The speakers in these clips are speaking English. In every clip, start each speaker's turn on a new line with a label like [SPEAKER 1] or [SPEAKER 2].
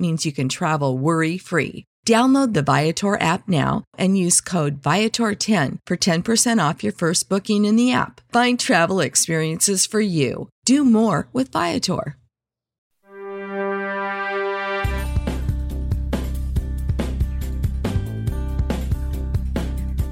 [SPEAKER 1] means you can travel worry free. Download the Viator app now and use code Viator10 for 10% off your first booking in the app. Find travel experiences for you. Do more with Viator.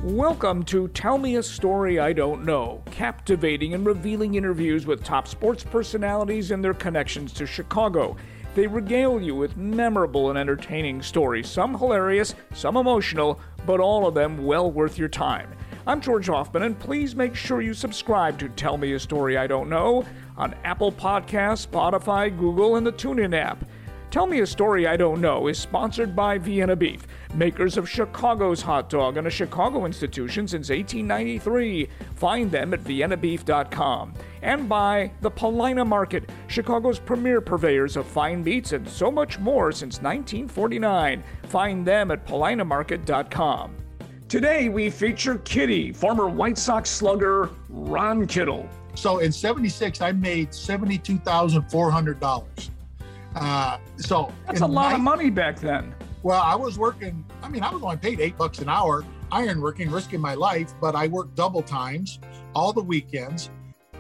[SPEAKER 2] Welcome to Tell Me a Story I Don't Know, captivating and revealing interviews with top sports personalities and their connections to Chicago. They regale you with memorable and entertaining stories, some hilarious, some emotional, but all of them well worth your time. I'm George Ofman, and please make sure you subscribe to Tell Me a Story I Don't Know on Apple Podcasts, Spotify, Google, and the TuneIn app. Tell Me a Story I Don't Know is sponsored by Vienna Beef, makers of Chicago's hot dog and a Chicago institution since 1893. Find them at viennabeef.com. And by the Paulina Market, Chicago's premier purveyors of fine meats and so much more since 1949. Find them at paulinamarket.com. Today we feature Kitty, former White Sox slugger Ron Kittle.
[SPEAKER 3] So in 76, I made $72,400. Uh, so
[SPEAKER 2] that's a lot of money back then.
[SPEAKER 3] Well, I was working. I mean, I was only paid eight bucks an hour, iron working, risking my life, but I worked double times all the weekends.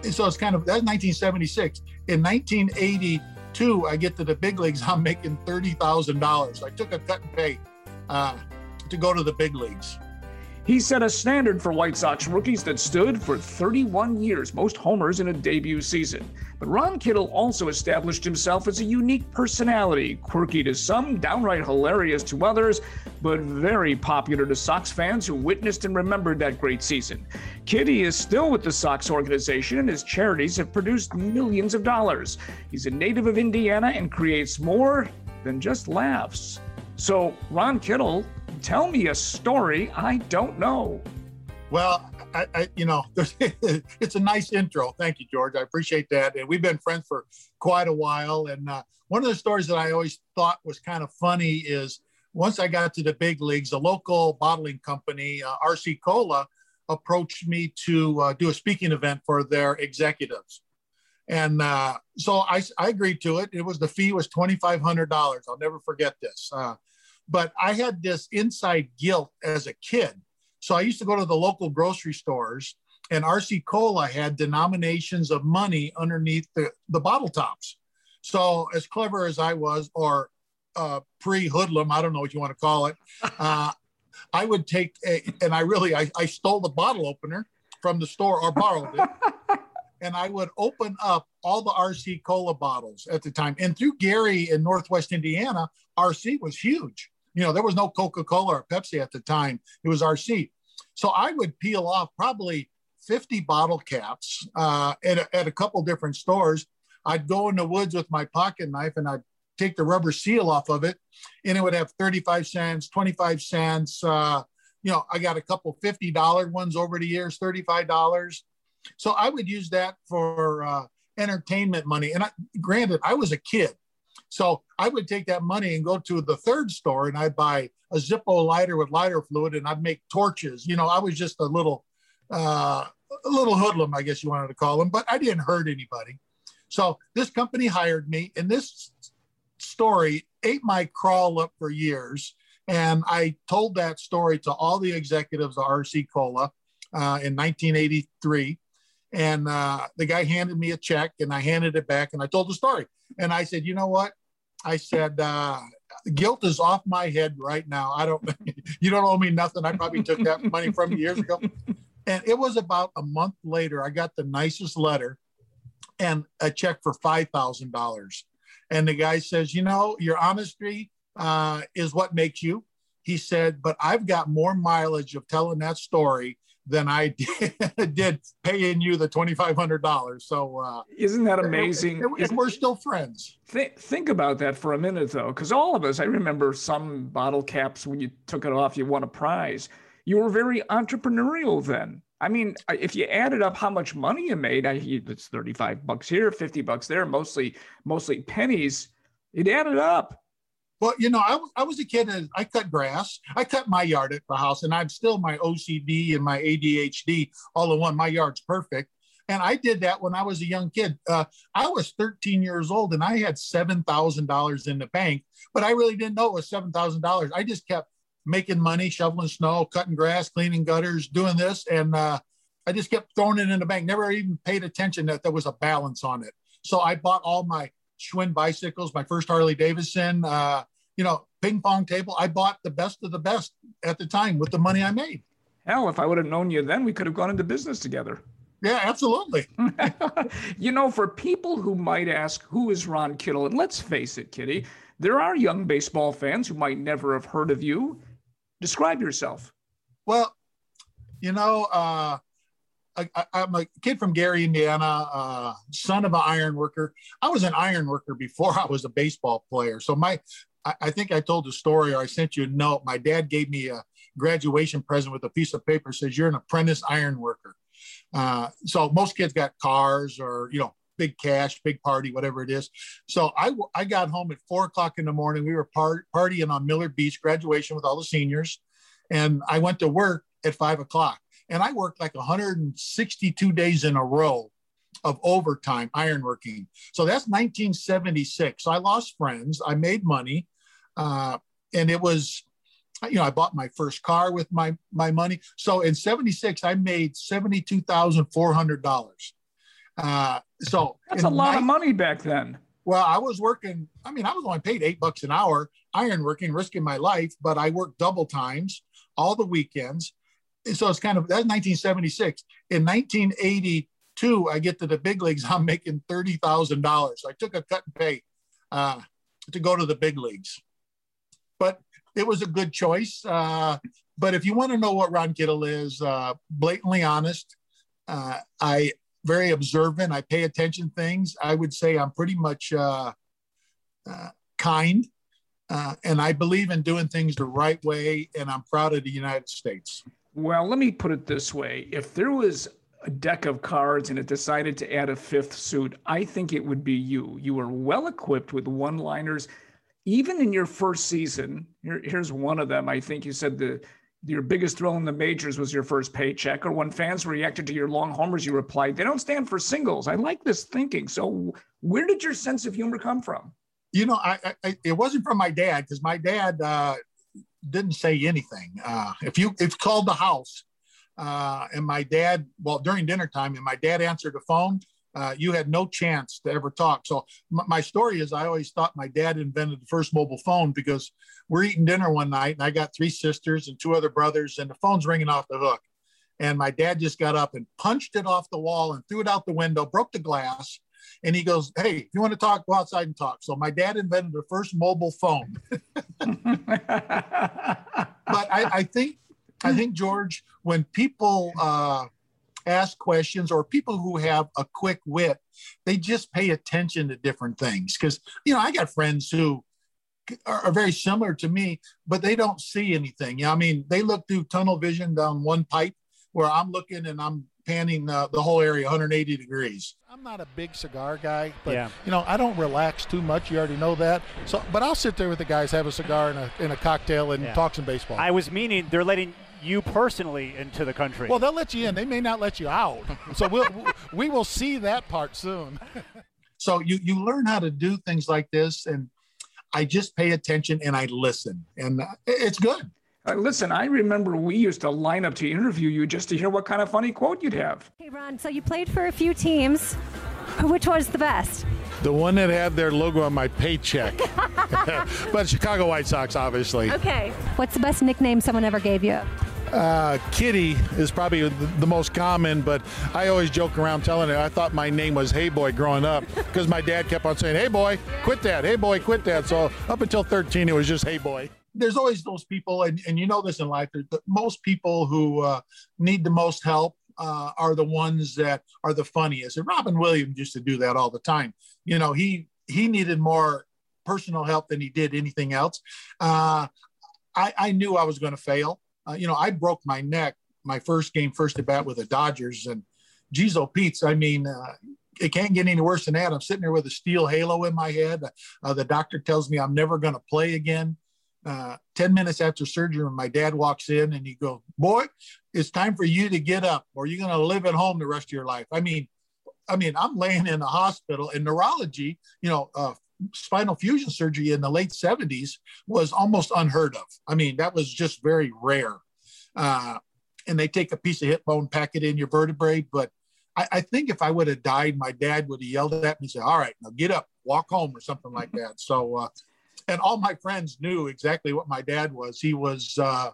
[SPEAKER 3] And so it's kind of that's 1976. In 1982, I get to the big leagues. I'm making thirty thousand dollars. I took a cut and pay uh, to go to the big leagues.
[SPEAKER 2] He set a standard for White Sox rookies that stood for 31 years, most homers in a debut season. But Ron Kittle also established himself as a unique personality, quirky to some, downright hilarious to others, but very popular to Sox fans who witnessed and remembered that great season. Kitty is still with the Sox organization, and his charities have produced millions of dollars. He's a native of Indiana and creates more than just laughs. So, Ron Kittle tell me a story I don't know.
[SPEAKER 3] Well, I, I, you know, it's a nice intro. Thank you, George. I appreciate that. And we've been friends for quite a while. And uh, one of the stories that I always thought was kind of funny is once I got to the big leagues, a local bottling company, uh, RC Cola, approached me to uh, do a speaking event for their executives. And uh, so I, I, agreed to it. It was the fee was twenty five hundred dollars. I'll never forget this. Uh, but I had this inside guilt as a kid. So I used to go to the local grocery stores, and RC Cola had denominations of money underneath the, the bottle tops. So, as clever as I was, or uh, pre hoodlum, I don't know what you want to call it, uh, I would take a, and I really, I, I stole the bottle opener from the store or borrowed it. and I would open up all the RC Cola bottles at the time. And through Gary in Northwest Indiana, RC was huge. You know, there was no Coca Cola or Pepsi at the time, it was RC. So I would peel off probably 50 bottle caps uh, at, a, at a couple different stores. I'd go in the woods with my pocket knife and I'd take the rubber seal off of it, and it would have 35 cents, 25 cents. Uh, you know, I got a couple $50 ones over the years, $35. So I would use that for uh, entertainment money. And I, granted, I was a kid. So I would take that money and go to the third store and I'd buy a Zippo lighter with lighter fluid and I'd make torches. You know, I was just a little, uh, a little hoodlum, I guess you wanted to call him, but I didn't hurt anybody. So this company hired me, and this story ate my crawl up for years. And I told that story to all the executives of RC Cola uh, in 1983. And uh, the guy handed me a check, and I handed it back, and I told the story. And I said, you know what? I said, uh, guilt is off my head right now. I don't, you don't owe me nothing. I probably took that money from you years ago. And it was about a month later, I got the nicest letter and a check for $5,000. And the guy says, you know, your honesty uh, is what makes you. he said, but I've got more mileage of telling that story than I did, did paying you the $2,500. So, uh,
[SPEAKER 2] isn't that amazing?
[SPEAKER 3] It, we're still friends.
[SPEAKER 2] Th- think about that for a minute, though, because all of us, I remember some bottle caps when you took it off, you won a prize. You were very entrepreneurial then. I mean, if you added up how much money you made, I, it's 35 bucks here, 50 bucks there, mostly, mostly pennies. It added up.
[SPEAKER 3] Well, you know, I, was I was a kid and I cut grass. I cut my yard at the house, and I'm still my OCD and my ADHD all in one. My yard's perfect. And I did that when I was a young kid. Uh, I was 13 years old and I had $7,000 in the bank, but I really didn't know it was $7,000. I just kept making money, shoveling snow, cutting grass, cleaning gutters, doing this. And uh, I just kept throwing it in the bank, never even paid attention that there was a balance on it. So I bought all my Schwinn bicycles, my first Harley Davidson, uh, you know, ping pong table. I bought the best of the best at the time with the money I made.
[SPEAKER 2] Hell, if I would have known you then, we could have gone into business together.
[SPEAKER 3] Yeah, absolutely.
[SPEAKER 2] you know, for people who might ask, who is Ron Kittle? And let's face it, Kitty, there are young baseball fans who might never have heard of you. Describe yourself.
[SPEAKER 3] Well, you know, uh, I, am a kid from Gary, Indiana, uh, son of an iron worker. I was an iron worker before I was a baseball player. So my, I, I think I told the story or I sent you a note. My dad gave me a graduation present with a piece of paper says you're an apprentice iron worker. Uh, so most kids got cars or you know big cash, big party, whatever it is. So I I got home at four o'clock in the morning. We were part, partying on Miller Beach, graduation with all the seniors, and I went to work at five o'clock and I worked like 162 days in a row of overtime ironworking. So that's 1976. I lost friends. I made money, uh, and it was, you know, I bought my first car with my my money. So in '76, I made seventy-two thousand four hundred dollars. Uh, so
[SPEAKER 2] that's a lot of money back then.
[SPEAKER 3] Well, I was working. I mean, I was only paid eight bucks an hour, ironworking, risking my life, but I worked double times all the weekends so it's kind of that's 1976. In 1982, I get to the big leagues. I'm making thirty thousand dollars. I took a cut and pay uh, to go to the big leagues, but it was a good choice. Uh, but if you want to know what Ron Kittle is, uh, blatantly honest. Uh, I very observant. I pay attention things. I would say I'm pretty much uh, uh, kind. Uh, and I believe in doing things the right way, and I'm proud of the United States.
[SPEAKER 2] Well, let me put it this way. If there was a deck of cards and it decided to add a fifth suit, I think it would be you. You are well equipped with one liners. Even in your first season, here, here's one of them. I think you said the your biggest thrill in the majors was your first paycheck, or when fans reacted to your long homers, you replied, "They don't stand for singles." I like this thinking. So, where did your sense of humor come from?
[SPEAKER 3] You know, I, I it wasn't from my dad because my dad uh, didn't say anything. Uh, if you if called the house, uh, and my dad, well, during dinner time, and my dad answered the phone, uh, you had no chance to ever talk. So m- my story is, I always thought my dad invented the first mobile phone because we're eating dinner one night, and I got three sisters and two other brothers, and the phone's ringing off the hook. And my dad just got up and punched it off the wall and threw it out the window, broke the glass, and he goes, Hey, if you want to talk, go outside and talk. So my dad invented the first mobile phone. but I, I, think, I think, George, when people uh, ask questions or people who have a quick wit, they just pay attention to different things. Because, you know, I got friends who, are, are very similar to me, but they don't see anything. I mean, they look through tunnel vision down one pipe where I'm looking and I'm panning uh, the whole area 180 degrees.
[SPEAKER 4] I'm not a big cigar guy, but yeah. you know I don't relax too much. You already know that. So, but I'll sit there with the guys, have a cigar and a, and a cocktail, and yeah. talk some baseball.
[SPEAKER 5] I was meaning they're letting you personally into the country.
[SPEAKER 4] Well, they'll let you in. They may not let you out. So we'll we will see that part soon.
[SPEAKER 3] so you you learn how to do things like this, and I just pay attention and I listen, and uh, it's good.
[SPEAKER 2] Uh, listen, I remember we used to line up to interview you just to hear what kind of funny quote you'd have.
[SPEAKER 6] Hey, Ron, so you played for a few teams. Which was the best?
[SPEAKER 4] The one that had their logo on my paycheck. but Chicago White Sox, obviously.
[SPEAKER 6] Okay. What's the best nickname someone ever gave you?
[SPEAKER 4] Uh, Kitty is probably the most common, but I always joke around telling it I thought my name was Hey Boy growing up because my dad kept on saying, Hey Boy, quit that. Hey Boy, quit that. So up until 13, it was just Hey Boy.
[SPEAKER 3] There's always those people, and, and you know this in life. The, most people who uh, need the most help uh, are the ones that are the funniest. And Robin Williams used to do that all the time. You know, he he needed more personal help than he did anything else. Uh, I, I knew I was going to fail. Uh, you know, I broke my neck my first game, first at bat with the Dodgers, and geez, oh Pete's. I mean, uh, it can't get any worse than that. I'm sitting there with a steel halo in my head. Uh, the doctor tells me I'm never going to play again. Uh, 10 minutes after surgery, my dad walks in and he goes, Boy, it's time for you to get up or you're going to live at home the rest of your life. I mean, I mean, I'm laying in the hospital in neurology, you know, uh, spinal fusion surgery in the late 70s was almost unheard of. I mean, that was just very rare. Uh, and they take a piece of hip bone, pack it in your vertebrae. But I, I think if I would have died, my dad would have yelled at me and said, All right, now get up, walk home, or something like that. So, uh, and all my friends knew exactly what my dad was. He was, uh,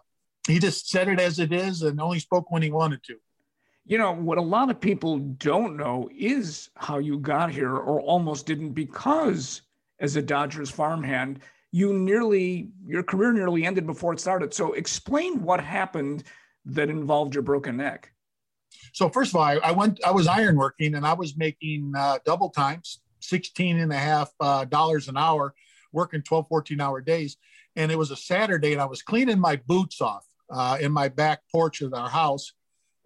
[SPEAKER 3] he just said it as it is and only spoke when he wanted to.
[SPEAKER 2] You know, what a lot of people don't know is how you got here or almost didn't because as a Dodgers farmhand, you nearly, your career nearly ended before it started. So explain what happened that involved your broken neck.
[SPEAKER 3] So first of all, I, I went, I was ironworking and I was making uh, double times, 16 and a half uh, dollars an hour, working 12, 14 hour days. And it was a Saturday and I was cleaning my boots off uh, in my back porch of our house.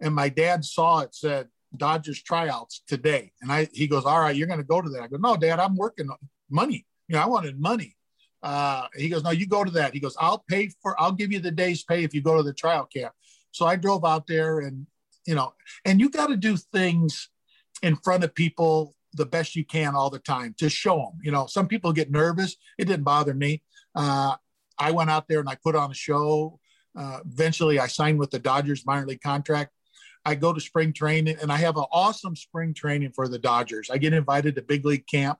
[SPEAKER 3] And my dad saw it, said, Dodgers tryouts today. And I, he goes, all right, you're going to go to that. I go, no, dad, I'm working money. You know, I wanted money. Uh, he goes, no, you go to that. He goes, I'll pay for, I'll give you the day's pay if you go to the tryout camp. So I drove out there and, you know, and you got to do things in front of people the best you can all the time to show them. You know, some people get nervous. It didn't bother me. Uh, I went out there and I put on a show. Uh, eventually, I signed with the Dodgers minor league contract. I go to spring training and I have an awesome spring training for the Dodgers. I get invited to big league camp.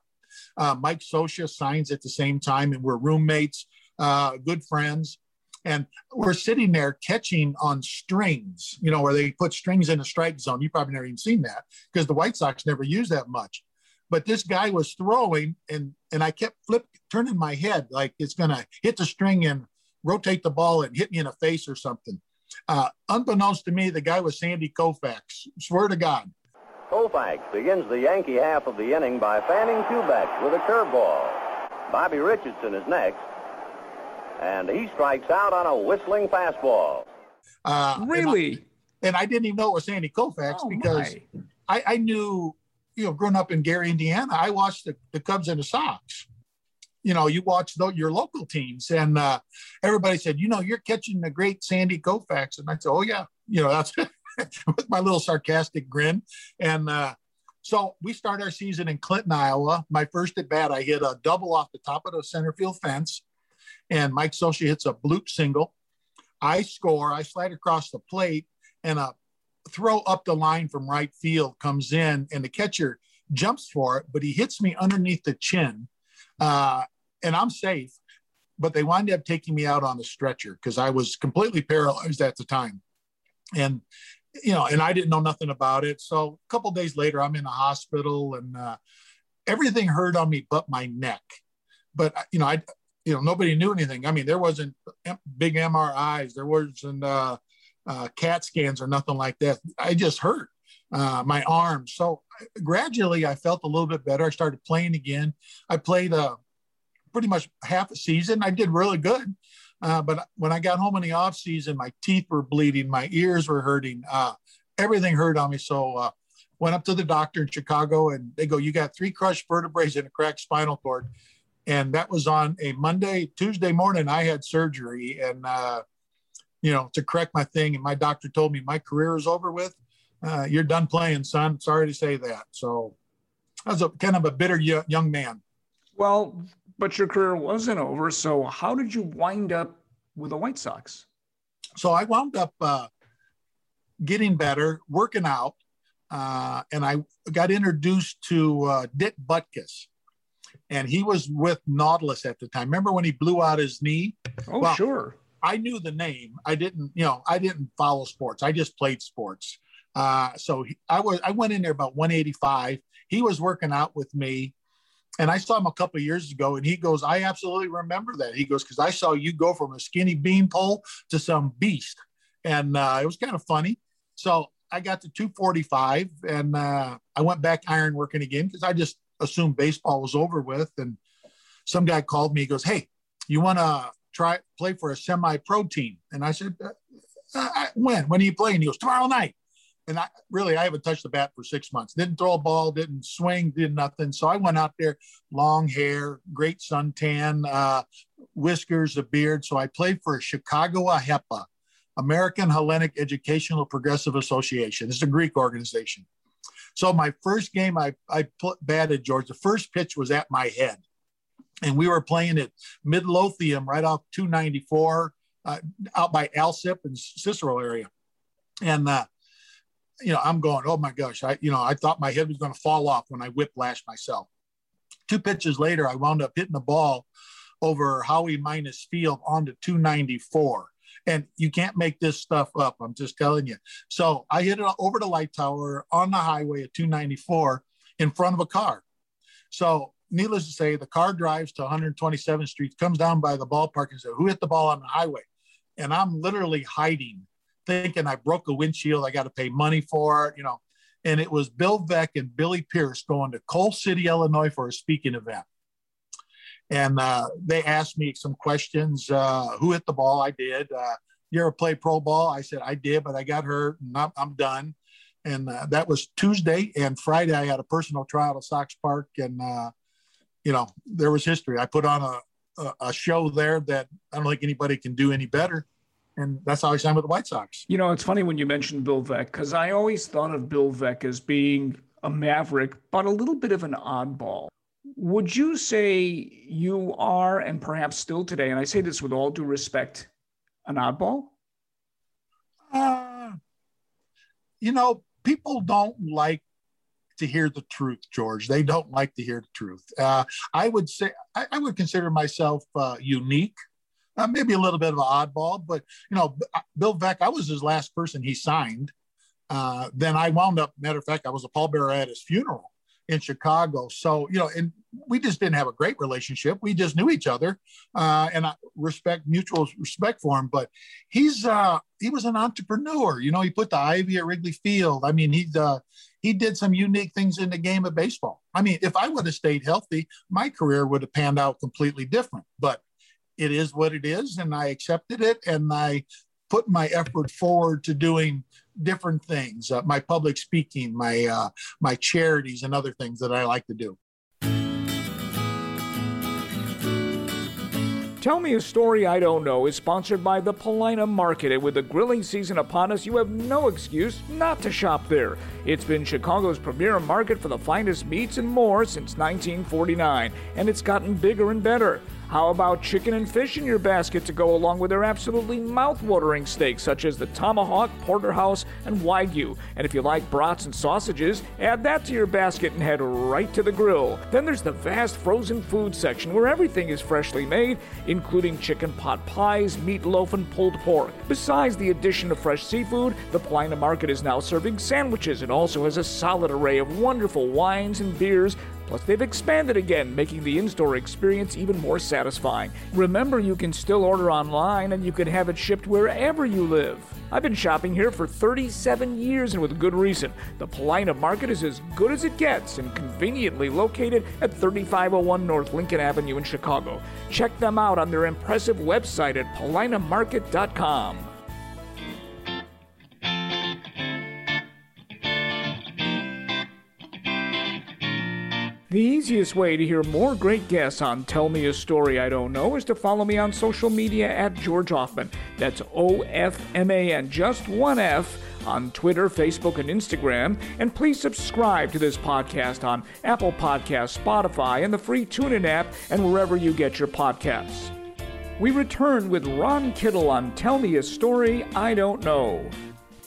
[SPEAKER 3] Uh, Mike Scioscia signs at the same time, and we're roommates, uh, good friends. And we're sitting there catching on strings, you know, where they put strings in a strike zone. You probably never even seen that because the White Sox never use that much. But this guy was throwing, and and I kept flip turning my head like it's gonna hit the string and rotate the ball and hit me in the face or something. Uh, unbeknownst to me, the guy was Sandy Koufax. Swear to God.
[SPEAKER 7] Koufax begins the Yankee half of the inning by fanning Kubek with a curveball. Bobby Richardson is next and he strikes out on a whistling fastball.
[SPEAKER 2] Uh, really?
[SPEAKER 3] And I, and I, didn't even know it was Sandy Koufax oh, because I, I, knew, you know, growing up in Gary, Indiana, I watched the, the Cubs and the Sox. You know, you watch the, your local teams, and uh, everybody said, you know, you're catching the great Sandy Koufax, and I said, oh yeah, you know, that's with my little sarcastic grin, and. Uh, so we start our season in Clinton, Iowa. My first at bat, I hit a double off the top of the center field fence and Mike Scioscia hits a bloop single. I score, I slide across the plate, and a throw up the line from right field comes in, and the catcher jumps for it, but he hits me underneath the chin, uh, and I'm safe. But they wind up taking me out on the stretcher because I was completely paralyzed at the time, and you know, and I didn't know nothing about it. So a couple days later, I'm in the hospital, and uh, everything hurt on me but my neck. But you know, I you know, nobody knew anything. I mean, there wasn't big MRIs, there wasn't uh, uh, CAT scans or nothing like that. I just hurt uh, my arm. So gradually, I felt a little bit better. I started playing again. I played uh, pretty much half a season. I did really good. Uh, but when I got home in the off season, my teeth were bleeding, my ears were hurting, uh, everything hurt on me. So uh, went up to the doctor in Chicago, and they go, "You got three crushed vertebrae and a cracked spinal cord." And that was on a Monday. Tuesday morning, I had surgery, and uh, you know, to correct my thing. And my doctor told me my career is over with. Uh, you're done playing, son. Sorry to say that. So I was a kind of a bitter young man.
[SPEAKER 2] Well, but your career wasn't over. So how did you wind up with the White Sox?
[SPEAKER 3] So I wound up uh, getting better, working out, uh, and I got introduced to uh, Dick Butkus and he was with Nautilus at the time. Remember when he blew out his knee?
[SPEAKER 2] Oh, well, sure.
[SPEAKER 3] I knew the name. I didn't, you know, I didn't follow sports. I just played sports. Uh, so he, I was, I went in there about 185. He was working out with me, And I saw him a couple years ago, and he goes, "I absolutely remember that." He goes, "Because I saw you go from a skinny beanpole to some beast," and uh, it was kind of funny. So I got to 245, and uh, I went back iron working again because I just assumed baseball was over with. And some guy called me. He goes, "Hey, you want to try play for a semi-pro team?" And I said, uh, "When? When are you playing?" He goes, "Tomorrow night." and I really I haven't touched the bat for six months. Didn't throw a ball, didn't swing, did nothing. So I went out there, long hair, great suntan, uh, whiskers, a beard. So I played for Chicago AHEPA, American Hellenic Educational Progressive Association. It's a Greek organization. So my first game I I batted George. The first pitch was at my head, and we were playing at Midlothian right off 294 uh, out by Alsip and Cicero area, and. Uh, you know, I'm going, oh my gosh, I, you know, I thought my head was going to fall off when I whiplashed myself. Two pitches later, I wound up hitting the ball over Howie Minus Field onto 294. And you can't make this stuff up. I'm just telling you. So I hit it over the light tower on the highway at 294 in front of a car. So needless to say, the car drives to 127th Street, comes down by the ballpark and says, Who hit the ball on the highway? And I'm literally hiding thinking I broke a windshield. I got to pay money for it, you know. And it was Bill Veeck and Billy Pierce going to Coal City, Illinois for a speaking event. And uh, they asked me some questions. Uh, who hit the ball? I did. Uh, you ever play pro ball? I said, I did, but I got hurt and I'm, I'm done. And uh, that was Tuesday. And Friday, I had a personal trial at Sox Park. And, uh, you know, there was history. I put on a, a, a show there that I don't think anybody can do any better and that's how I signed with the White Sox.
[SPEAKER 2] You know, it's funny when you mentioned Bill Veeck because I always thought of Bill Veeck as being a maverick, but a little bit of an oddball. Would you say you are, and perhaps still today, and I say this with all due respect, an oddball?
[SPEAKER 3] Uh, you know, people don't like to hear the truth, George. They don't like to hear the truth. Uh, I would say I, I would consider myself uh, unique uh, maybe a little bit of an oddball, but you know, uh, Bill Veeck, I was his last person he signed. Uh, then I wound up, matter of fact, I was a pallbearer at his funeral in Chicago. So, you know, and we just didn't have a great relationship. We just knew each other uh, and I respect, mutual respect for him. But he's, uh, he was an entrepreneur. You know, he put the Ivy at Wrigley Field. I mean, he's, uh, he did some unique things in the game of baseball. I mean, if I would have stayed healthy, my career would have panned out completely different. But it is what it is, and I accepted it, and I put my effort forward to doing different things, uh, my public speaking, my uh, my charities, and other things that I like to do.
[SPEAKER 2] Tell Me a Story I Don't Know is sponsored by the Paulina Market, and with the grilling season upon us, you have no excuse not to shop there. It's been Chicago's premier market for the finest meats and more since 1949, and it's gotten bigger and better. How about chicken and fish in your basket to go along with their absolutely mouth-watering steaks, such as the tomahawk, porterhouse, and wagyu? And if you like brats and sausages, add that to your basket and head right to the grill. Then there's the vast frozen food section where everything is freshly made, including chicken pot pies, meatloaf, and pulled pork. Besides the addition of fresh seafood, the Paulina Market is now serving sandwiches and also has a solid array of wonderful wines and beers Plus, they've expanded again, making the in store experience even more satisfying. Remember, you can still order online and you can have it shipped wherever you live. I've been shopping here for 37 years and with good reason. The Paulina Market is as good as it gets and conveniently located at 3501 North Lincoln Avenue in Chicago. Check them out on their impressive website at paulinamarket.com. The easiest way to hear more great guests on Tell Me a Story I Don't Know is to follow me on social media at George Ofman. That's O F M A N, just one F, on Twitter, Facebook, and Instagram. And please subscribe to this podcast on Apple Podcasts, Spotify, and the free TuneIn app, and wherever you get your podcasts. We return with Ron Kittle on Tell Me a Story I Don't Know.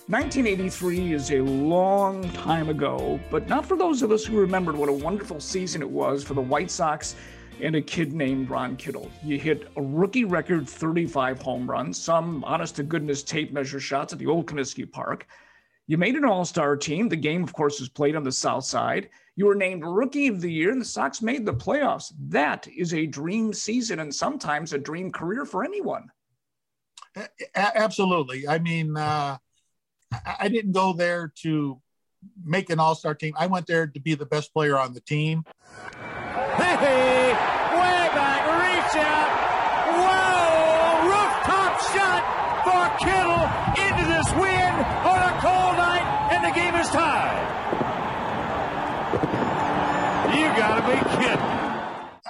[SPEAKER 2] 1983 is a long time ago, but not for those of us who remembered what a wonderful season it was for the White Sox and a kid named Ron Kittle. You hit a rookie record 35 home runs, some honest to goodness tape measure shots at the old Comiskey Park. You made an all star team. The game, of course, was played on the South Side. You were named Rookie of the Year, and the Sox made the playoffs. That is a dream season and sometimes a dream career for anyone.
[SPEAKER 3] Absolutely. I mean, uh, I didn't go there to make an all star team. I went there to be the best player on the team.
[SPEAKER 8] Hey, way back, reach out. Whoa, rooftop shot for Kittle into this wind on a cold night, and the game is tied. You gotta be kidding.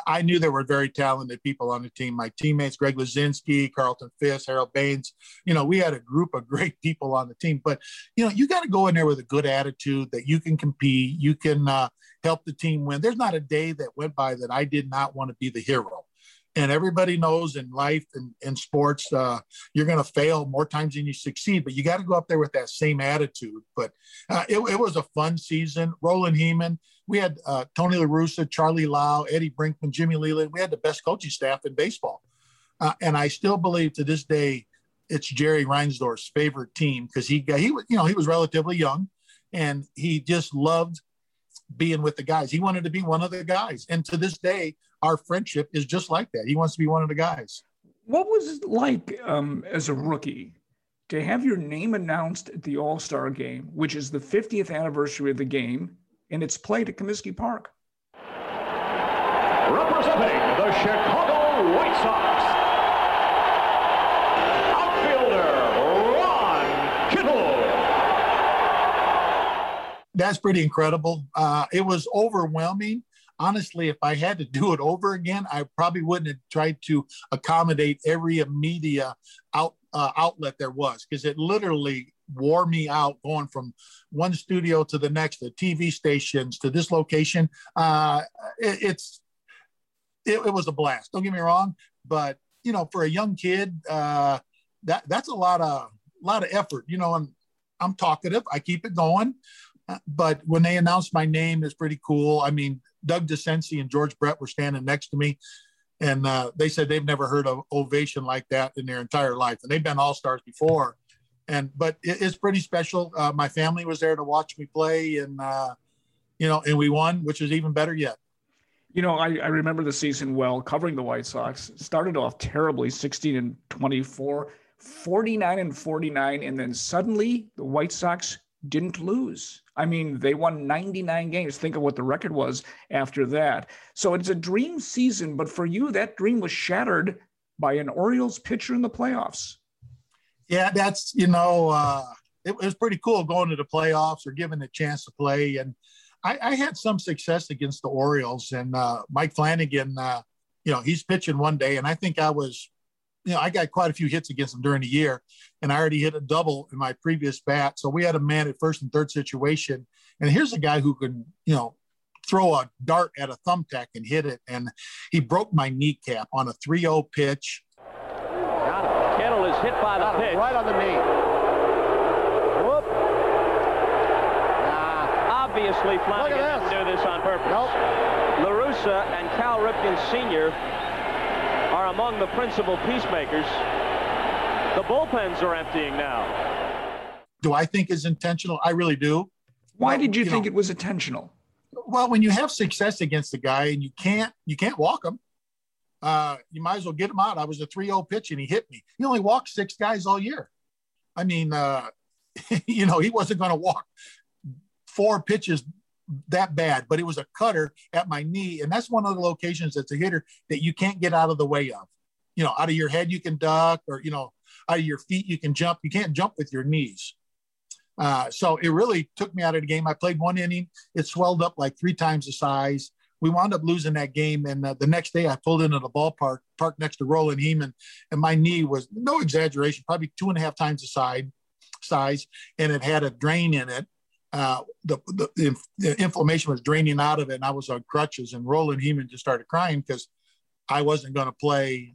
[SPEAKER 3] I knew there were very talented people on the team. My teammates, Greg Luzinski, Carlton Fisk, Harold Baines, you know, we had a group of great people on the team. But, you know, you got to go in there with a good attitude that you can compete, you can uh, help the team win. There's not a day that went by that I did not want to be the hero. And everybody knows in life and in sports, uh, you're going to fail more times than you succeed, but you got to go up there with that same attitude. But uh, it, it was a fun season. Roland Hemond, we had uh, Tony La Russa, Charlie Lau, Eddie Brinkman, Jimmy Leyland We had the best coaching staff in baseball. Uh, and I still believe to this day, it's Jerry Reinsdorf's favorite team because he got, he was, you know, he was relatively young and he just loved being with the guys. He wanted to be one of the guys. And to this day, our friendship is just like that. He wants to be one of the guys.
[SPEAKER 2] What was it like um, as a rookie to have your name announced at the All Star game, which is the 50th anniversary of the game? and it's played at Comiskey Park.
[SPEAKER 9] Representing the Chicago White Sox, outfielder Ron Kittle.
[SPEAKER 3] That's pretty incredible. Uh, it was overwhelming. Honestly, if I had to do it over again, I probably wouldn't have tried to accommodate every media out uh, outlet there was because it literally wore me out going from one studio to the next, the TV stations to this location. Uh, it, it's it, it, was a blast. Don't get me wrong, but you know, for a young kid, uh, that that's a lot of lot of effort. You know, I'm I'm talkative. I keep it going. But when they announced my name, it's pretty cool. I mean, Doug DeCinces and George Brett were standing next to me, and uh, they said they've never heard of ovation like that in their entire life, and they've been all stars before and but it, it's pretty special. Uh, my family was there to watch me play, and uh, you know, and we won, which is even better yet.
[SPEAKER 2] You know, I, I remember the season well, covering the White Sox. Started off terribly, 16 and 24, 49 and 49, and then suddenly the White Sox didn't lose. I mean, they won 99 games. Think of what the record was after that. So it's a dream season, but for you, that dream was shattered by an Orioles pitcher in the playoffs
[SPEAKER 3] yeah, that's you know, uh, it, was pretty cool going to the playoffs or given a chance to play. And I, I had some success against the Orioles and uh, Mike Flanagan. Uh, you know, he's pitching one day, and I think I was, you know, I got quite a few hits against him during the year, and I already hit a double in my previous bat. So we had a man at first and third situation, and here's a guy who can, you know, throw a dart at a thumbtack and hit it. And he broke my kneecap on a 3 0 pitch Kittle is
[SPEAKER 10] hit by the pitch.
[SPEAKER 11] Right on the knee.
[SPEAKER 10] Whoop. Nah. Obviously, Flanagan didn't do this on purpose.
[SPEAKER 11] Nope.
[SPEAKER 10] La Russa and Cal Ripken Sr. are among the principal peacemakers. The bullpens are emptying now.
[SPEAKER 3] Do I think is intentional? I really do.
[SPEAKER 2] Why did you, you think know, it was intentional?
[SPEAKER 3] Well, when you have success against a guy and you can't you can't walk him, uh, you might as well get him out. I was a 3 0 pitch and he hit me. He only walked six guys all year. I mean, uh, you know, he wasn't going to walk four pitches that bad, but it was a cutter at my knee. And that's one of the locations that's a hitter that you can't get out of the way of. You know, out of your head, you can duck, or, you know, out of your feet, you can jump. You can't jump with your knees. Uh, so it really took me out of the game. I played one inning. It swelled up like three times the size we wound up losing that game. And uh, the next day, I pulled into the ballpark, parked next to Roland Hemond, and my knee was no exaggeration, probably two and a half times the side size, and it had a drain in it. Uh, the, the, the, inflammation was draining out of it, and I was on crutches. And Roland Hemond just started crying because I wasn't going to play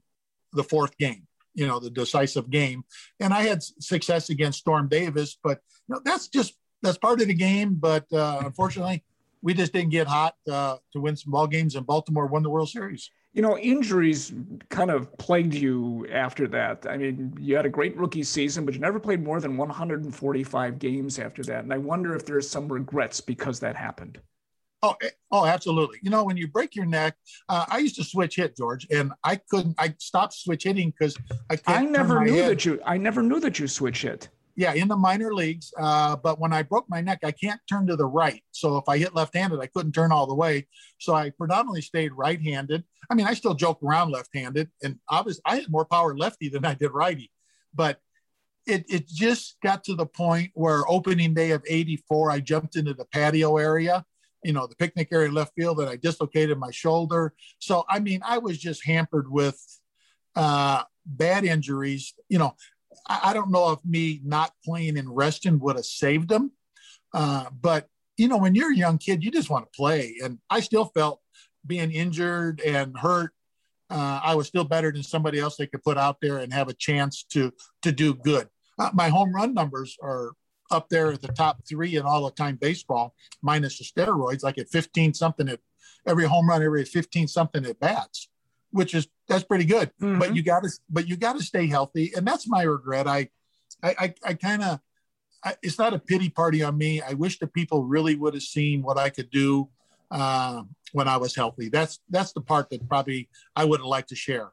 [SPEAKER 3] the fourth game, you know, the decisive game. And I had success against Storm Davis, but you know, that's just that's part of the game. But uh, unfortunately, we just didn't get hot uh, to win some ball games, and Baltimore won the World Series.
[SPEAKER 2] You know, injuries kind of plagued you after that. I mean, you had a great rookie season, but you never played more than 145 games after that. And I wonder if there's some regrets because that happened.
[SPEAKER 3] Oh, eh, oh, absolutely. You know, when you break your neck, uh, I used to switch hit, George, and I couldn't. I stopped switch hitting because I.
[SPEAKER 2] I never knew head. that you. I never knew that you switch hit
[SPEAKER 3] yeah, in the minor leagues. Uh, but when I broke my neck, I can't turn to the right. So if I hit left-handed, I couldn't turn all the way. So I predominantly stayed right-handed. I mean, I still joke around left-handed, and obviously I had more power lefty than I did righty. But it it just got to the point where opening day of '84, I jumped into the patio area, you know, the picnic area left field, and I dislocated my shoulder. So I mean, I was just hampered with uh, bad injuries. You know, I, don't know if me not playing and resting would have saved them. Uh, but you know, when you're a young kid, you just want to play. And I still felt being injured and hurt, uh, I was still better than somebody else they could put out there and have a chance to to do good. Uh, my home run numbers are up there at the top three in all the time baseball, minus the steroids, like at 15 something at every home run, every 15 something at bats which is that's pretty good. Mm-hmm. But you got to but you got to stay healthy, and that's my regret. I I I, I kind of it's not a pity party on me. I wish the people really would have seen what I could do uh, when I was healthy. That's that's the part that probably I would have liked to share.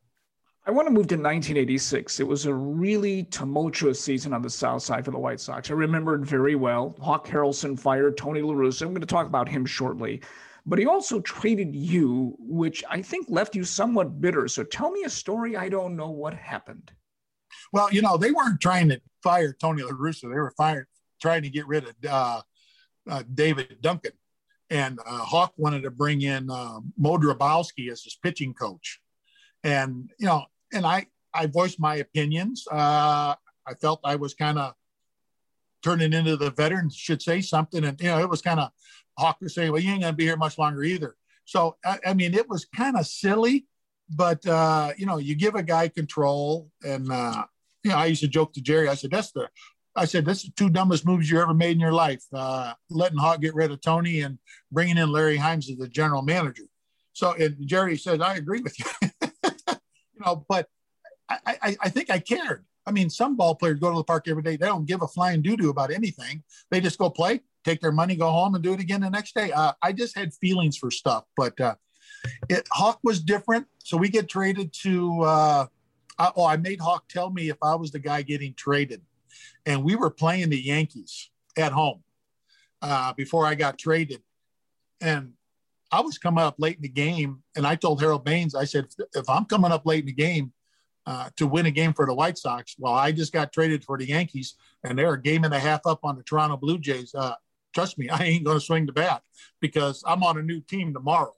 [SPEAKER 2] I want to move to 1986. It was a really tumultuous season on the South Side for the White Sox. I remember it very well. Hawk Harrelson fired Tony La Russa. I'm going to talk about him shortly but he also traded you, which I think left you somewhat bitter. So tell me a story. I don't know what happened.
[SPEAKER 3] Well, you know, they weren't trying to fire Tony La Russa. They were fired, trying to get rid of uh, uh, David Duncan. And uh, Hawk wanted to bring in uh, Moe Drabowsky as his pitching coach. And, you know, and I, I voiced my opinions. Uh, I felt I was kind of turning into the veteran should say something. And, you know, it was kind of Hawk saying, well, you ain't going to be here much longer either. So, I, I mean, it was kind of silly, but, uh, you know, you give a guy control. And, uh, you know, I used to joke to Jerry, I said, that's the, I said, that's the two dumbest moves you ever made in your life. Uh, letting Hawk get rid of Tony and bringing in Larry Himes as the general manager. So, and Jerry says, I agree with you. you know, but I, I, I think I cared. I mean, some ball players go to the park every day. They don't give a flying doo doo about anything. They just go play, take their money, go home, and do it again the next day. Uh, I just had feelings for stuff, but uh, it, Hawk was different. So we get traded to. Uh, I, oh, I made Hawk tell me if I was the guy getting traded, and we were playing the Yankees at home uh, before I got traded, and I was coming up late in the game, and I told Harold Baines, I said, if I'm coming up late in the game, uh, to win a game for the White Sox. Well, I just got traded for the Yankees, and they're a game and a half up on the Toronto Blue Jays. Uh, trust me, I ain't going to swing the bat because I'm on a new team tomorrow.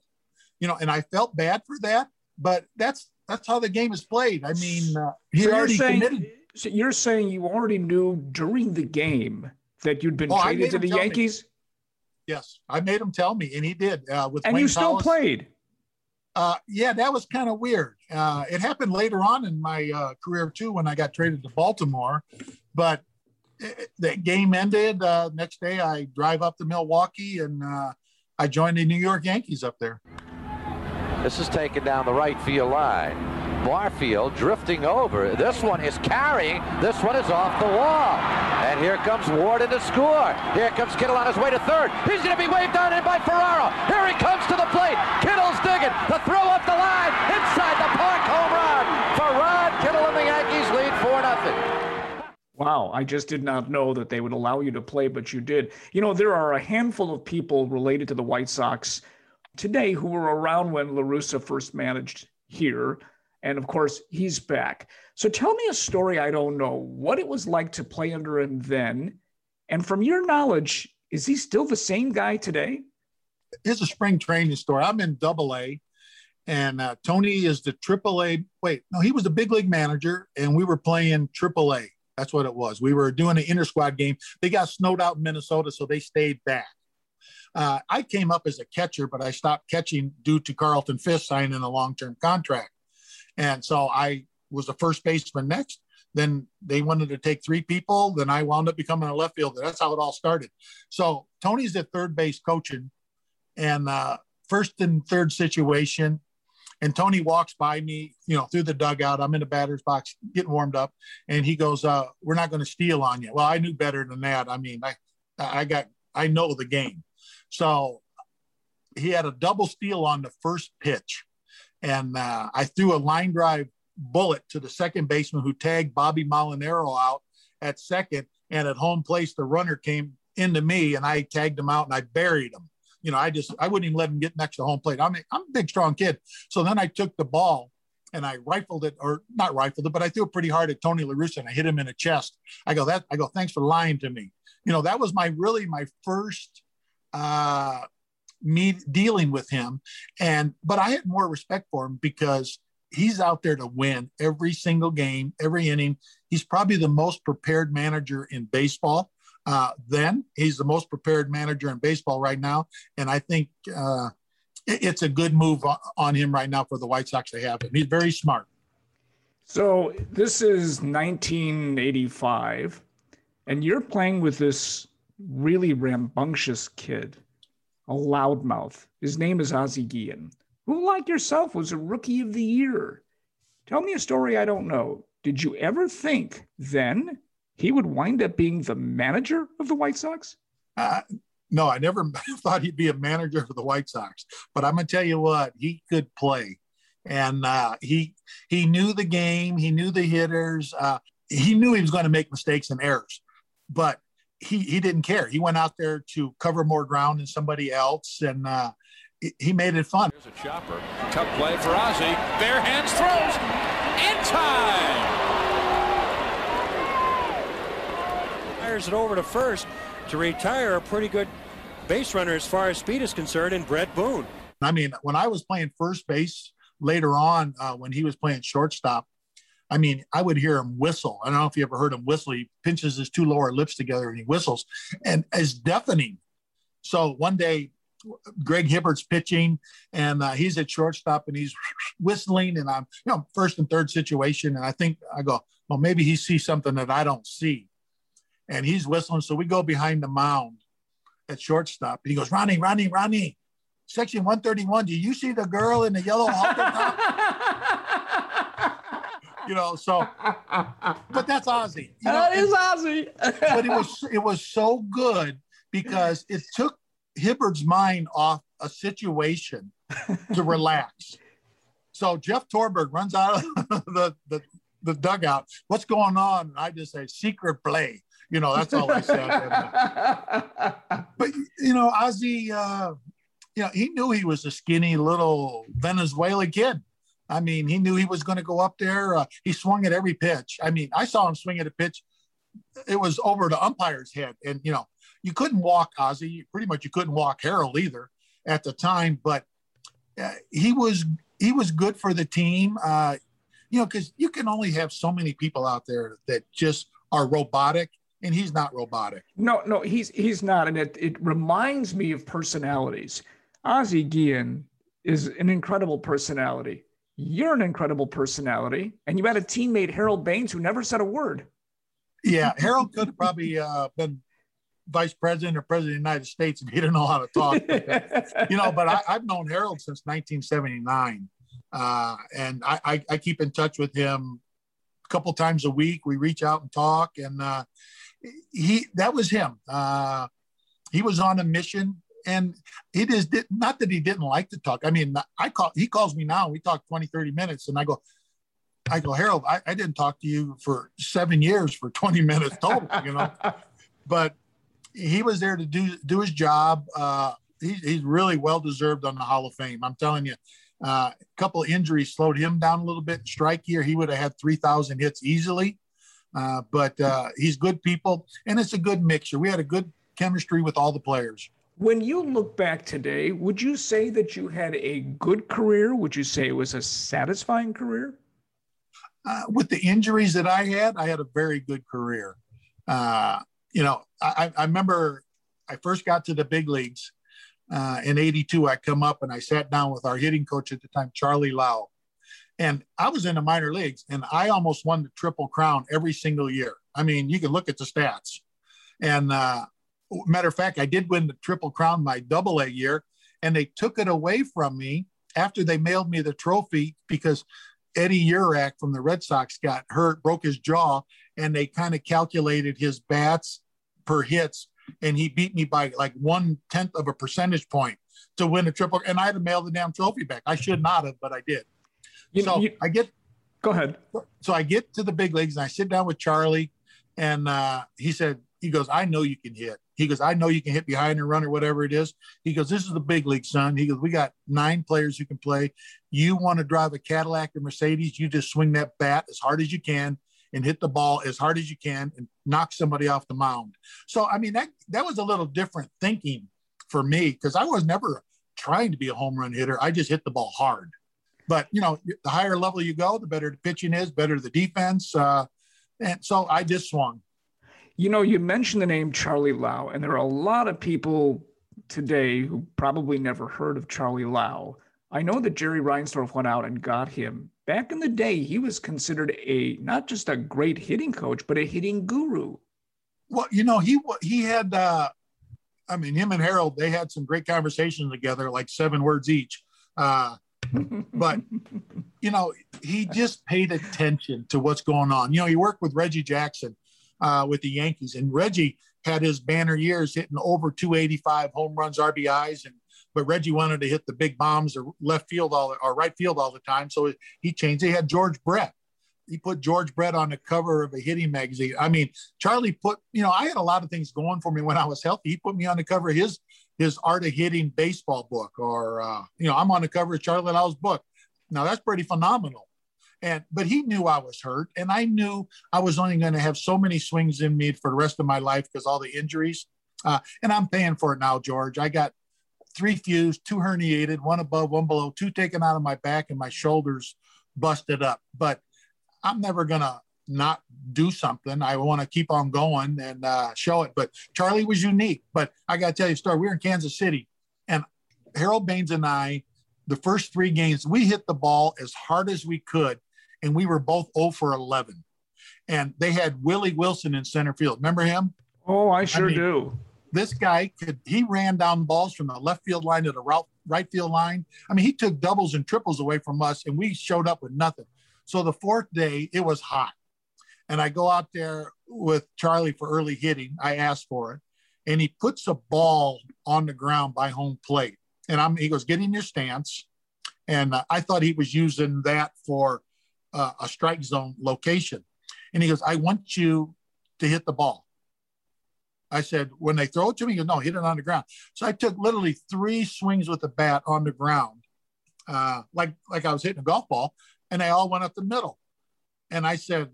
[SPEAKER 3] You know, and I felt bad for that, but that's that's how the game is played. I mean, uh, he so already
[SPEAKER 2] saying,
[SPEAKER 3] committed.
[SPEAKER 2] So you're saying you already knew during the game that you'd been oh, traded to the Yankees?
[SPEAKER 3] Me. Yes, I made him tell me, and he did. Uh, with
[SPEAKER 2] and
[SPEAKER 3] Wayne
[SPEAKER 2] you still
[SPEAKER 3] Hollis.
[SPEAKER 2] played.
[SPEAKER 3] Uh, yeah, that was kind of weird. Uh, it happened later on in my uh, career too when I got traded to Baltimore, but the game ended. Uh, next day, I drive up to Milwaukee and uh, I joined the New York Yankees up there.
[SPEAKER 11] This is taken down the right field line. Barfield drifting over. This one is carrying. This one is off the wall. And here comes Warden to score. Here comes Kittle on his way to third. He's going to be waved on in by Ferraro. Here he comes to the plate. Kittle's digging. The throw up the line. Inside the park. Home run. For Ron Kittle and the Yankees lead 4 nothing.
[SPEAKER 2] Wow, I just did not know that they would allow you to play, but you did. You know, there are a handful of people related to the White Sox today who were around when La Russa first managed here. And of course, he's back. So tell me a story I don't know what it was like to play under him then. And from your knowledge, is he still the same guy today?
[SPEAKER 3] Here's a spring training story. I'm in double A, and uh, Tony is the triple A. Wait, no, he was the big league manager, and we were playing triple A. That's what it was. We were doing an inter squad game. They got snowed out in Minnesota, so they stayed back. Uh, I came up as a catcher, but I stopped catching due to Carlton Fisk signing a long term contract. And so I was the first baseman next. Then they wanted to take three people. Then I wound up becoming a left fielder. That's how it all started. So Tony's at third base coaching, and uh, first and third situation, and Tony walks by me, you know, through the dugout. I'm in the batter's box getting warmed up, and he goes, uh, "We're not going to steal on you." Well, I knew better than that. I mean, I I got I know the game, so he had a double steal on the first pitch, and uh, I threw a line drive bullet to the second baseman who tagged Bobby Molinaro out at second, and at home place the runner came into me, and I tagged him out and I buried him you know, I just I wouldn't even let him get next to home plate. I mean, I'm a big, strong kid. So then I took the ball and I rifled it, or not rifled it, but I threw it pretty hard at Tony La Russa and I hit him in the chest. I go, that I go, thanks for lying to me. You know, that was my really my first uh me dealing with him. And but I had more respect for him because he's out there to win every single game, every inning. He's probably the most prepared manager in baseball uh, then. He's the most prepared manager in baseball right now, and I think uh, it, it's a good move on him right now for the White Sox to have him. He's very smart.
[SPEAKER 2] So this is 1985, and you're playing with this really rambunctious kid, a loudmouth. His name is Ozzie Guillen, who, like yourself, was a rookie of the year. Tell me a story I don't know. Did you ever think then he would wind up being the manager of the White Sox?
[SPEAKER 3] Uh, no, I never thought he'd be a manager for the White Sox. But I'm gonna tell you what, he could play, and uh, he he knew the game. He knew the hitters. Uh, he knew he was going to make mistakes and errors, but he he didn't care. He went out there to cover more ground than somebody else, and uh, he made it fun.
[SPEAKER 12] Here's a chopper, tough play for Ozzie. Bare hands throws in time.
[SPEAKER 13] Fires it over to first to retire a pretty good base runner as far as speed is concerned in Bret Boone.
[SPEAKER 3] I mean, when I was playing first base later on, uh, when he was playing shortstop, I mean, I would hear him whistle. I don't know if you ever heard him whistle. He pinches his two lower lips together and he whistles, and it's deafening. So one day, Greg Hibbard's pitching, and uh, he's at shortstop, and he's whistling, and I'm, you know, first and third situation, and I think I go, well, maybe he sees something that I don't see and he's whistling. So we go behind the mound at shortstop. And he goes, Ronnie, Ronnie, Ronnie, section 131. Do you see the girl in the yellow you know, so but that's Ozzie. You know,
[SPEAKER 2] that is Ozzie.
[SPEAKER 3] but it was it was so good because it took Hibbard's mind off a situation to relax. So Jeff Torborg runs out of the, the the dugout. What's going on? And I just say secret play. You know, that's all I said. but you know, Ozzie, uh, you know, he knew he was a skinny little Venezuelan kid. I mean, he knew he was going to go up there. Uh, he swung at every pitch. I mean, I saw him swing at a pitch. It was over the umpire's head, and you know, you couldn't walk Ozzie. Pretty much, you couldn't walk Harold either at the time. But uh, he was he was good for the team. Uh, you know, because you can only have so many people out there that just are robotic and he's not robotic.
[SPEAKER 2] No, no, he's he's not, and it it reminds me of personalities. Ozzie Guillen is an incredible personality. You're an incredible personality, and you had a teammate Harold Baines who never said a word.
[SPEAKER 3] Yeah, Harold could have probably uh, been vice president or president of the United States if he didn't know how to talk. you know, but I, have known Harold since 1979, uh, and I, I, I, keep in touch with him a couple times a week. We reach out and talk, and uh, he that was him. Uh, he was on a mission, and it is not that he didn't like to talk. I mean, I call he calls me now. We talk 20, 30 minutes, and I go, I go, Harold, I, I didn't talk to you for seven years for 20 minutes total, you know. but he was there to do do his job. Uh, he, he's really well deserved on the Hall of Fame. I'm telling you. Uh, a couple of injuries slowed him down a little bit. Strike year, he would have had 3,000 hits easily. Uh, but uh, he's good people, and it's a good mixture. We had a good chemistry with all the players.
[SPEAKER 2] When you look back today, would you say that you had a good career? Would you say it was a satisfying career?
[SPEAKER 3] Uh, with the injuries that I had, I had a very good career. Uh, you know, I, I, remember I first got to the big leagues uh, in '82. I come up and I sat down with our hitting coach at the time, Charlie Lau, and I was in the minor leagues and I almost won the triple crown every single year. I mean, you can look at the stats. And uh, matter of fact, I did win the triple crown my double A year and they took it away from me after they mailed me the trophy because Eddie Urak from the Red Sox got hurt, broke his jaw, and they kind of calculated his bats per hits, and he beat me by like one tenth of a percentage point to win a triple. And I had to mail the damn trophy back. I should not have, but I did. You, so you, I get.
[SPEAKER 2] Go ahead.
[SPEAKER 3] So I get to the big leagues and I sit down with Charlie, and uh, he said, he goes, I know you can hit. He goes, I know you can hit behind and run or whatever it is. He goes, This is the big league, son. He goes, We got nine players who can play. You want to drive a Cadillac or Mercedes, you just swing that bat as hard as you can and hit the ball as hard as you can and knock somebody off the mound. So I mean that that was a little different thinking for me because I was never trying to be a home run hitter. I just hit the ball hard. But you know, the higher level you go, the better the pitching is, better the defense. Uh, and so I just swung.
[SPEAKER 2] You know, you mentioned the name Charlie Lau, and there are a lot of people today who probably never heard of Charlie Lau. I know that Jerry Reinsdorf went out and got him. Back in the day, he was considered a not just a great hitting coach, but a hitting guru.
[SPEAKER 3] Well, you know, he he had. Uh, I mean, him and Harold, they had some great conversations together, like seven words each. Uh, but you know, he just paid attention to what's going on. You know, he worked with Reggie Jackson uh, with the Yankees. And Reggie had his banner years hitting over 285 home runs, RBIs, and but Reggie wanted to hit the big bombs or left field all or right field all the time, so he changed. He had George Brett. He put George Brett on the cover of a hitting magazine. I mean, Charlie put you know I had a lot of things going for me when I was healthy. He put me on the cover of his his art of hitting baseball book, or uh, you know I'm on the cover of Charlie Lau's book. Now that's pretty phenomenal. And but he knew I was hurt, and I knew I was only going to have so many swings in me for the rest of my life because all the injuries. Uh, and I'm paying for it now, George. I got three fused, two herniated, one above, one below, two taken out of my back, and my shoulders busted up. But I'm never gonna not do something. I want to keep on going and uh, show it. But Charlie was unique. But I got to tell you a story. We were in Kansas City, and Harold Baines and I, the first three games, we hit the ball as hard as we could and we were both 0 for 11. And they had Willie Wilson in center field. Remember him?
[SPEAKER 2] Oh, I sure I mean, do.
[SPEAKER 3] This guy could he ran down balls from the left field line to the route, right field line. I mean, he took doubles and triples away from us, and we showed up with nothing. So the fourth day, it was hot. And I go out there with Charlie for early hitting. I asked for it. And he puts a ball on the ground by home plate. And I'm he goes, get in your stance. And uh, I thought he was using that for uh, a strike zone location. And he goes, I want you to hit the ball. I said, when they throw it to me, he goes, no, hit it on the ground. So I took literally three swings with the bat on the ground, uh, like like I was hitting a golf ball, and they all went up the middle. And I said,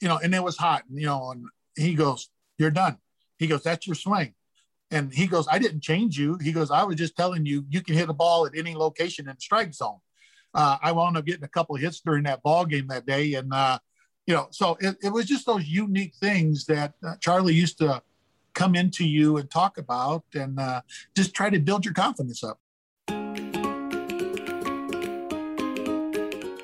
[SPEAKER 3] you know, and it was hot, and you know, and he goes, You're done. He goes, That's your swing. And he goes, I didn't change you. He goes, I was just telling you you can hit a ball at any location in the strike zone uh, I wound up getting a couple of hits during that ball game that day, and uh, you know, so it, it, was just those unique things that uh, Charlie used to come into you and talk about, and uh, just try to build your confidence up.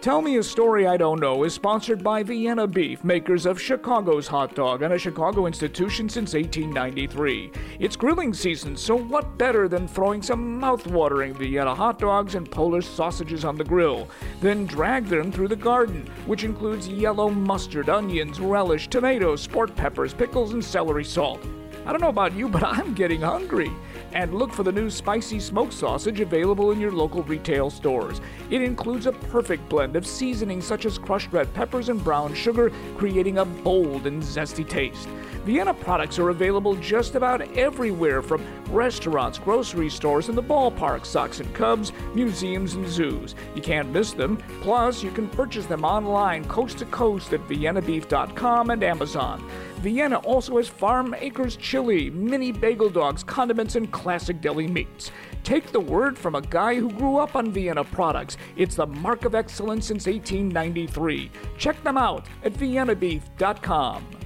[SPEAKER 2] Tell Me a Story I Don't Know is sponsored by Vienna Beef, makers of Chicago's hot dog and a Chicago institution since 1893. It's grilling season, so what better than throwing some mouth-watering Vienna hot dogs and Polish sausages on the grill? Then drag them through the garden, which includes yellow mustard, onions, relish, tomatoes, sport peppers, pickles, and celery salt. I don't know about you, but I'm getting hungry and look for the new spicy smoked sausage available in your local retail stores. It includes a perfect blend of seasonings such as crushed red peppers and brown sugar, creating a bold and zesty taste. Vienna products are available just about everywhere from restaurants, grocery stores, and the ballpark, Sox and Cubs, museums, and zoos. You can't miss them. Plus, you can purchase them online coast to coast at viennabeef.com and Amazon. Vienna also has Farm Acres chili, mini bagel dogs, condiments, and classic deli meats. Take the word from a guy who grew up on Vienna products. It's the mark of excellence since 1893. Check them out at viennabeef.com.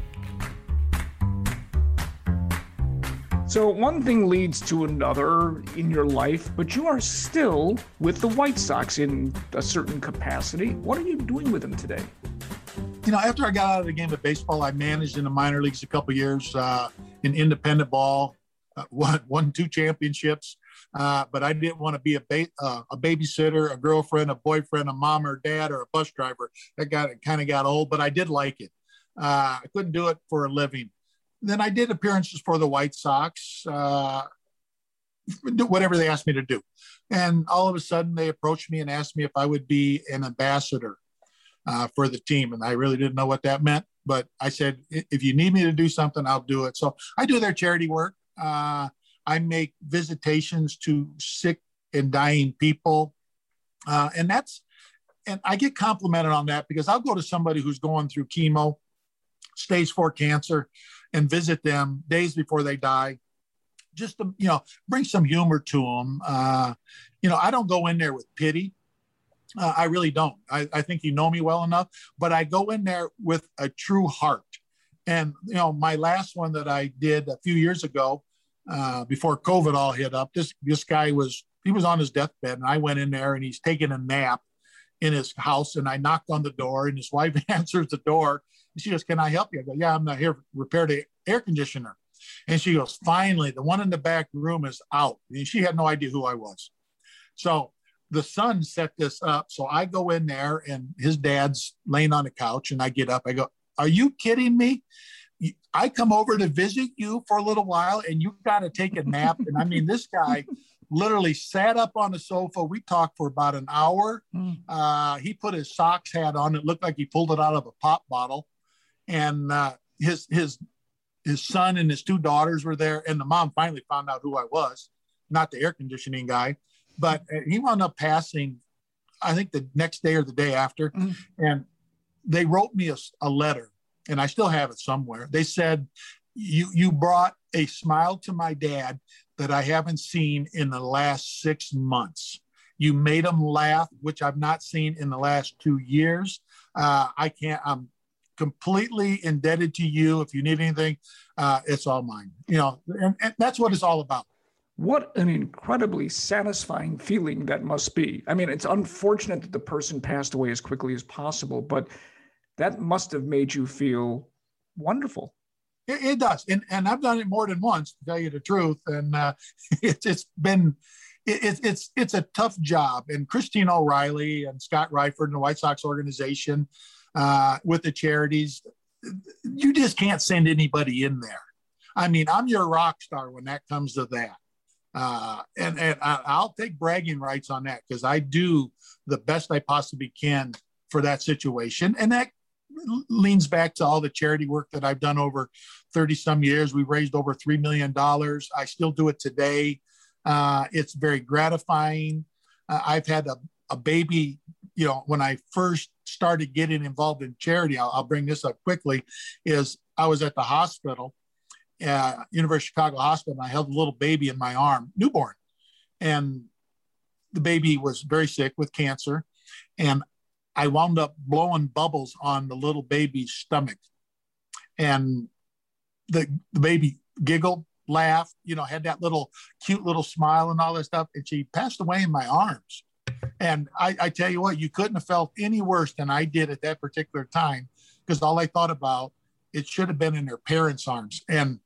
[SPEAKER 2] So, one thing leads to another in your life, but you are still with the White Sox in a certain capacity. What are you doing with them today?
[SPEAKER 3] you know, after I got out of the game of baseball, I managed in the minor leagues a couple years uh, in independent ball, uh, won, won two championships. uh, but I didn't want to be a, ba- uh, a babysitter, a girlfriend, a boyfriend, a mom or dad, or a bus driver. That got kind of got old, but I did like it. Uh, I couldn't do it for a living. Then I did appearances for the White Sox, uh, whatever they asked me to do. And all of a sudden, they approached me and asked me if I would be an ambassador uh, for the team. And I really didn't know what that meant. But I said, if you need me to do something, I'll do it. So I do their charity work. Uh, I make visitations to sick and dying people. Uh, and that's, and I get complimented on that because I'll go to somebody who's going through chemo, stage four cancer, and visit them days before they die. Just to you know bring some humor to them uh, you know i don't go in there with pity. Uh, i really don't. I, I think you know me well enough but i go in there with a true heart. And you know my last one that i did a few years ago uh, before covid all hit up this this guy was he was on his deathbed and i went in there and he's taking a nap in his house and i knocked on the door and his wife answers the door she goes can i help you i go yeah i'm not here to repair the air conditioner and she goes, finally, the one in the back room is out. And she had no idea who I was. So the son set this up. So I go in there and his dad's laying on the couch and I get up. I go, Are you kidding me? I come over to visit you for a little while and you've got to take a nap. and I mean, this guy literally sat up on the sofa. We talked for about an hour. Hmm. Uh, he put his Sox hat on. It looked like he pulled it out of a pop bottle. And uh, his his his son and his two daughters were there, and the mom finally found out who I was, not the air conditioning guy, but he wound up passing, I think the next day or the day after, mm-hmm. and they wrote me a, a letter, and I still have it somewhere. They said, "You you brought a smile to my dad that I haven't seen in the last six months." You made him laugh, which I've not seen in the last two years. Uh, I can't. I'm completely indebted to you. If you need anything, uh, it's all mine. You know, and, and that's what it's all about.
[SPEAKER 2] What an incredibly satisfying feeling that must be. I mean, it's unfortunate that the person passed away as quickly as possible, but that must have made you feel wonderful.
[SPEAKER 3] It, it does, and and I've done it more than once, to tell you the truth. And uh, it, it's been it, it's it's a tough job. And Christine O'Reilly and Scott Reifert and the White Sox organization, uh, with the charities, you just can't send anybody in there. I mean, I'm your rock star when that comes to that. Uh, and and I'll take bragging rights on that because I do the best I possibly can for that situation. And that leans back to all the charity work that I've done over 30 some years. We've raised over $3 million. I still do it today. Uh, it's very gratifying. Uh, I've had a, a baby you know, when I first started getting involved in charity, I'll, I'll bring this up quickly, is I was at the hospital, uh, University of Chicago Hospital, and I held a little baby in my arm, newborn. And the baby was very sick with cancer. And I wound up blowing bubbles on the little baby's stomach. And the, the baby giggled, laughed, you know, had that little cute little smile and all that stuff. And she passed away in my arms. And I, I tell you what, you couldn't have felt any worse than I did at that particular time because all I thought about it should have been in their parents' arms. And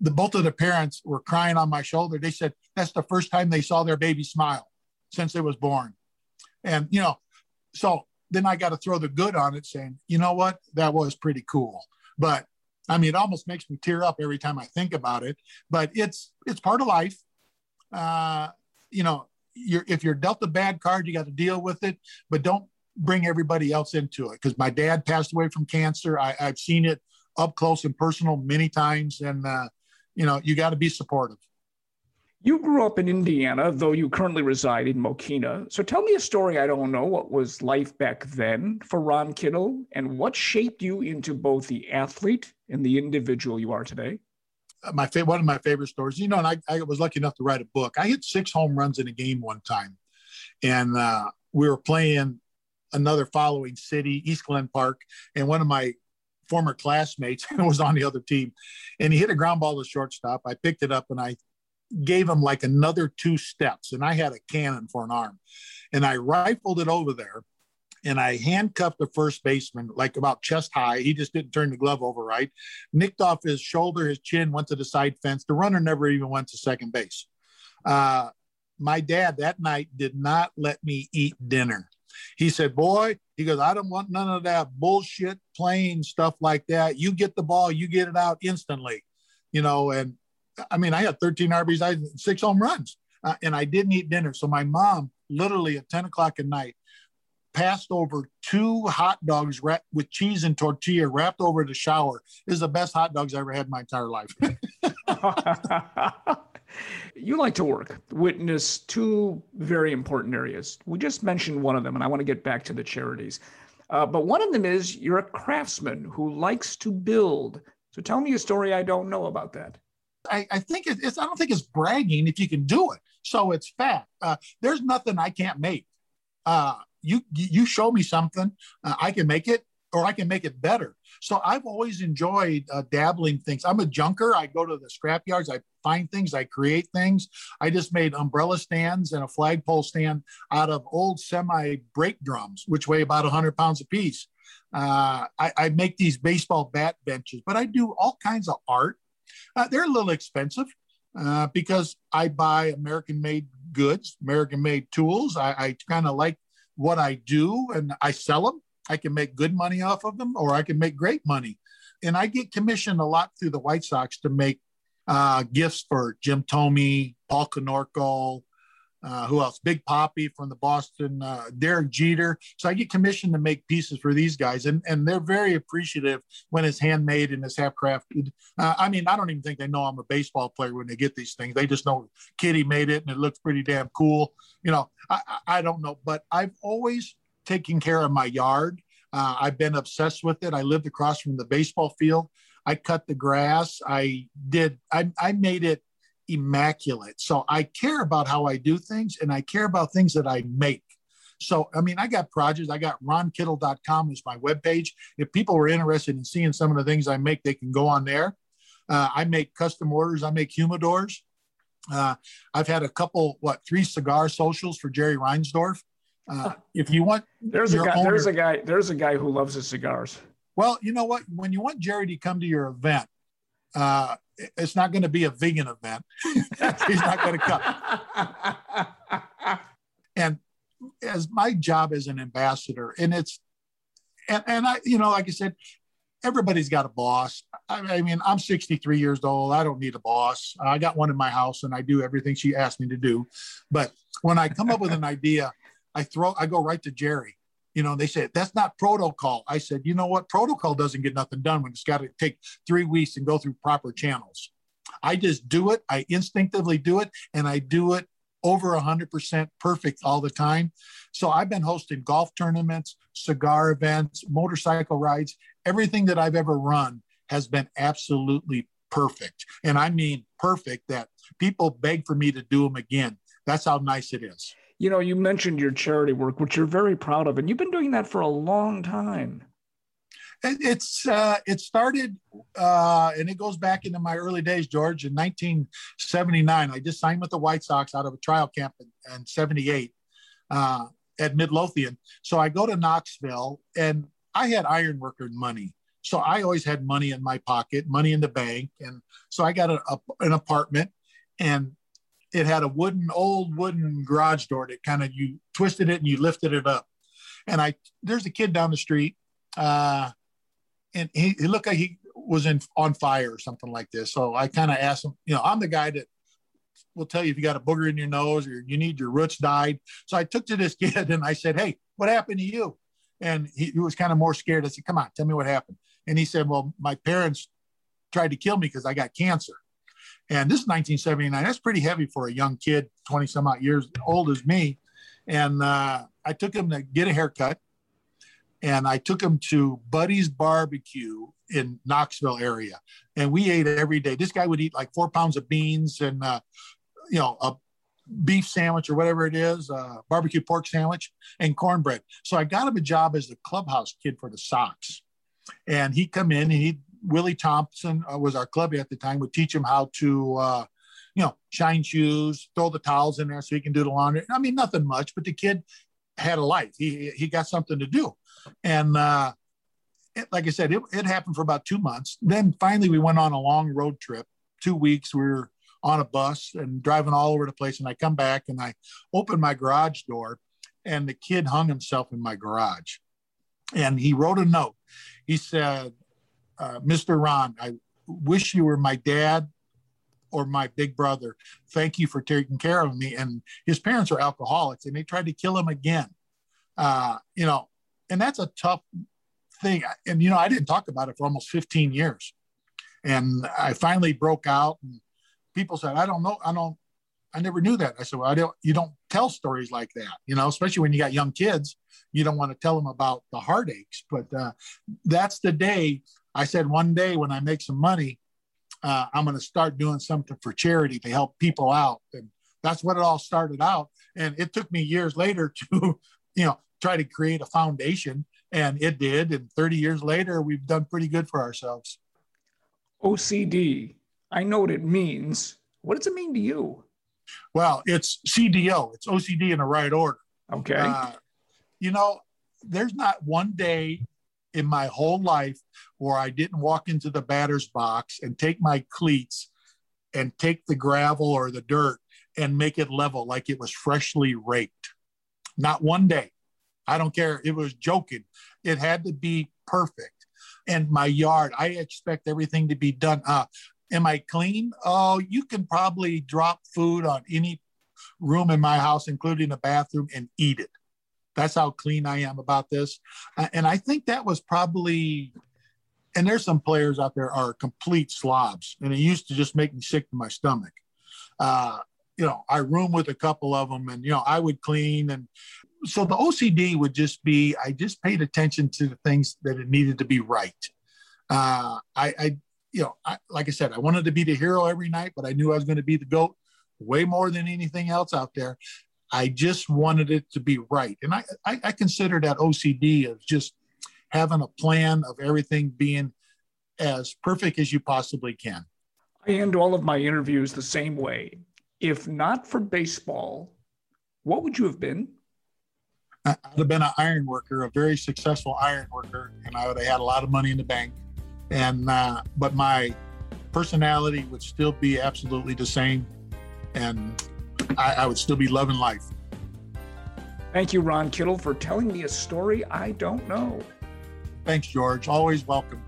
[SPEAKER 3] the both of the parents were crying on my shoulder. They said that's the first time they saw their baby smile since it was born. And you know, so then I got to throw the good on it, saying, you know what, that was pretty cool. But I mean, it almost makes me tear up every time I think about it. But it's it's part of life. Uh, you know, you're if you're dealt a bad card, you got to deal with it, but don't bring everybody else into it. Because my dad passed away from cancer. I, have seen it up close and personal many times, and uh, you know you got to be supportive.
[SPEAKER 2] You grew up in Indiana, though you currently reside in Mokena. So tell me a story I don't know. What was life back then for Ron Kittle, and what shaped you into both the athlete and the individual you are today?
[SPEAKER 3] My fa- one of my favorite stories. You know, and I, I was lucky enough to write a book. I hit six home runs in a game one time, and uh, we were playing another following city, East Glen Park, and one of my former classmates was on the other team, and he hit a ground ball to shortstop. I picked it up and I gave him like another two steps, and I had a cannon for an arm, and I rifled it over there and I handcuffed the first baseman like about chest high. He just didn't turn the glove over right. Nicked off his shoulder, his chin went to the side fence. The runner never even went to second base. Uh, my dad that night did not let me eat dinner. He said, Boy, he goes, I don't want none of that bullshit playing stuff like that. You get the ball, you get it out instantly, you know. And I mean, I had 13 RBIs, six home runs, uh, and I didn't eat dinner. So my mom, literally at 10 o'clock at night, passed over two hot dogs wrapped with cheese and tortilla wrapped over the shower. This is the best hot dogs I ever had in my entire life.
[SPEAKER 2] you like to work, witness two very important areas. We just mentioned one of them, and I want to get back to the charities. Uh, but one of them is you're a craftsman who likes to build. So tell me a story I don't know about that.
[SPEAKER 3] I, I think it's, I don't think it's bragging if you can do it. So it's fact. Uh, there's nothing I can't make. Uh, you, you show me something, uh, I can make it or I can make it better. So I've always enjoyed uh, dabbling things. I'm a junker. I go to the scrap yards. I find things. I create things. I just made umbrella stands and a flagpole stand out of old semi brake drums, which weigh about 100 pounds a piece. Uh, I, I, make these baseball bat benches, but I do all kinds of art. Uh, they're a little expensive uh, because I buy American made goods, American made tools. I, I kind of like what I do and I sell them. I can make good money off of them or I can make great money. And I get commissioned a lot through the White Sox to make uh, gifts for Jim Thome, Paul Konerko, uh, who else? Big Papi from the Boston, uh, Derek Jeter. So I get commissioned to make pieces for these guys, and, and they're very appreciative when it's handmade and it's half crafted. Uh, I mean, I don't even think they know I'm a baseball player when they get these things. They just know Kitty made it and it looks pretty damn cool. You know, I, I don't know, but I've always taken care of my yard. Uh, I've been obsessed with it. I lived across from the baseball field. I cut the grass. I did, I, I made it immaculate. So I care about how I do things and I care about things that I make. So, I mean, I got projects. I got ronkittle.com is my webpage. If people were interested in seeing some of the things I make, they can go on there. Uh, I make custom orders. I make humidors. Uh, I've had a couple, what, three cigar socials for Jerry Reinsdorf. Uh, if you want,
[SPEAKER 2] there's a guy. Owner, there's a guy. There's a guy who loves his cigars.
[SPEAKER 3] Well, you know what? When you want Jerry to come to your event, uh, it's not going to be a vegan event. He's not going to come. and as my job as an ambassador, and it's, and, and I, you know, like I said, everybody's got a boss. I, I, mean, I'm 63 years old. I don't need a boss. I got one in my house and I do everything she asked me to do. But when I come up with an idea, I throw, I go right to Jerry you know, they said that's not protocol. I said, you know what? Protocol doesn't get nothing done when it's got to take three weeks and go through proper channels. I just do it. I instinctively do it, and I do it over 100% perfect all the time. So I've been hosting golf tournaments, cigar events, motorcycle rides. Everything that I've ever run has been absolutely perfect. And I mean perfect that people beg for me to do them again. That's how nice it is
[SPEAKER 2] you know, you mentioned your charity work, which you're very proud of, and you've been doing that for a long time.
[SPEAKER 3] It's uh, it started uh, and it goes back into my early days, George. In 1979, I just signed with the White Sox out of a trial camp in, in 78 uh, at Midlothian. So I go to Knoxville, and I had iron worker money. So I always had money in my pocket, money in the bank, and so I got a, a, an apartment. And it had a wooden, old wooden garage door that kind of you twisted it and you lifted it up. And I, there's a kid down the street, uh, and he, he looked like he was in on fire or something like this. So I kind of asked him, you know, I'm the guy that will tell you if you got a booger in your nose or you need your roots dyed. So I took to this kid and I said, Hey, what happened to you? And he, he was kind of more scared. I said, Come on, tell me what happened. And he said, Well, my parents tried to kill me because I got cancer. And this is 1979. That's pretty heavy for a young kid, 20 some odd years old as me. And uh, I took him to get a haircut. And I took him to Buddy's Barbecue in Knoxville area. And we ate every day. This guy would eat like four pounds of beans and, uh, you know, a beef sandwich or whatever it is, uh, barbecue pork sandwich and cornbread. So I got him a job as the clubhouse kid for the Sox. And he'd come in and he'd Willie Thompson uh, was our club at the time, would teach him how to, uh, you know, shine shoes, throw the towels in there so he can do the laundry. I mean, nothing much, but the kid had a life. He, he got something to do. And uh, it, like I said, it, it happened for about two months. Then finally we went on a long road trip, two weeks. We were on a bus and driving all over the place. And I come back and I open my garage door, and the kid hung himself in my garage. And he wrote a note. He said, uh, Mr. Ron, I wish you were my dad or my big brother. Thank you for taking care of me. And his parents are alcoholics and they tried to kill him again. Uh, you know, and that's a tough thing. And, you know, I didn't talk about it for almost 15 years. And I finally broke out and people said, I don't know. I don't, I never knew that. I said, well, I don't, you don't tell stories like that, you know, especially when you got young kids, you don't want to tell them about the heartaches, but uh, that's the day I said, one day when I make some money, uh, I'm going to start doing something for charity to help people out. And that's what it all started out. And it took me years later to, you know, try to create a foundation and it did. And 30 years later, we've done pretty good for ourselves.
[SPEAKER 2] OCD. I know what it means. What does it mean to you?
[SPEAKER 3] Well, it's CDO. It's OCD in the right order.
[SPEAKER 2] Okay. Uh,
[SPEAKER 3] you know, there's not one day in my whole life where I didn't walk into the batter's box and take my cleats and take the gravel or the dirt and make it level like it was freshly raked. Not one day. I don't care. It was joking. It had to be perfect. And my yard, I expect everything to be done. Uh, am I clean? Oh, you can probably drop food on any room in my house, including the bathroom, and eat it. That's how clean I am about this. And I think that was probably, and there's some players out there are complete slobs, and it used to just make me sick to my stomach. Uh, you know, I room with a couple of them, and you know, I would clean, and so the OCD would just be I just paid attention to the things that it needed to be right. Uh, I, I, you know, I, like I said, I wanted to be the hero every night, but I knew I was going to be the goat way more than anything else out there. I just wanted it to be right, and I, I, I consider that OCD as just having a plan of everything being as perfect as you possibly can.
[SPEAKER 2] I end all of my interviews the same way. If not for baseball, what would you have been?
[SPEAKER 3] I'd have been an iron worker, a very successful iron worker, and I would have had a lot of money in the bank. And uh, but my personality would still be absolutely the same, and I, I would still be loving life.
[SPEAKER 2] Thank you, Ron Kittle, for telling me a story I don't know.
[SPEAKER 3] Thanks, George. Always welcome.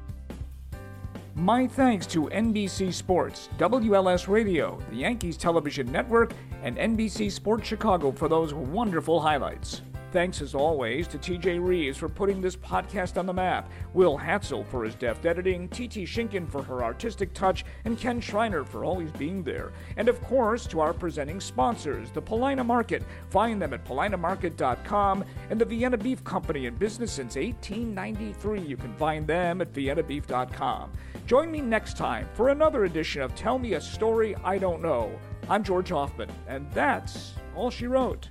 [SPEAKER 2] My thanks to NBC Sports, WLS Radio, the Yankees Television Network, and NBC Sports Chicago for those wonderful highlights. Thanks as always to TJ Reeves for putting this podcast on the map, Will Hatzel for his deft editing, TT Schinken for her artistic touch, and Ken Schreiner for always being there. And of course to our presenting sponsors, the Paulina Market. Find them at paulinamarket.com and the Vienna Beef Company in business since 1893. You can find them at viennabeef.com. Join me next time for another edition of Tell Me a Story I Don't Know. I'm George Ofman, and that's all she wrote.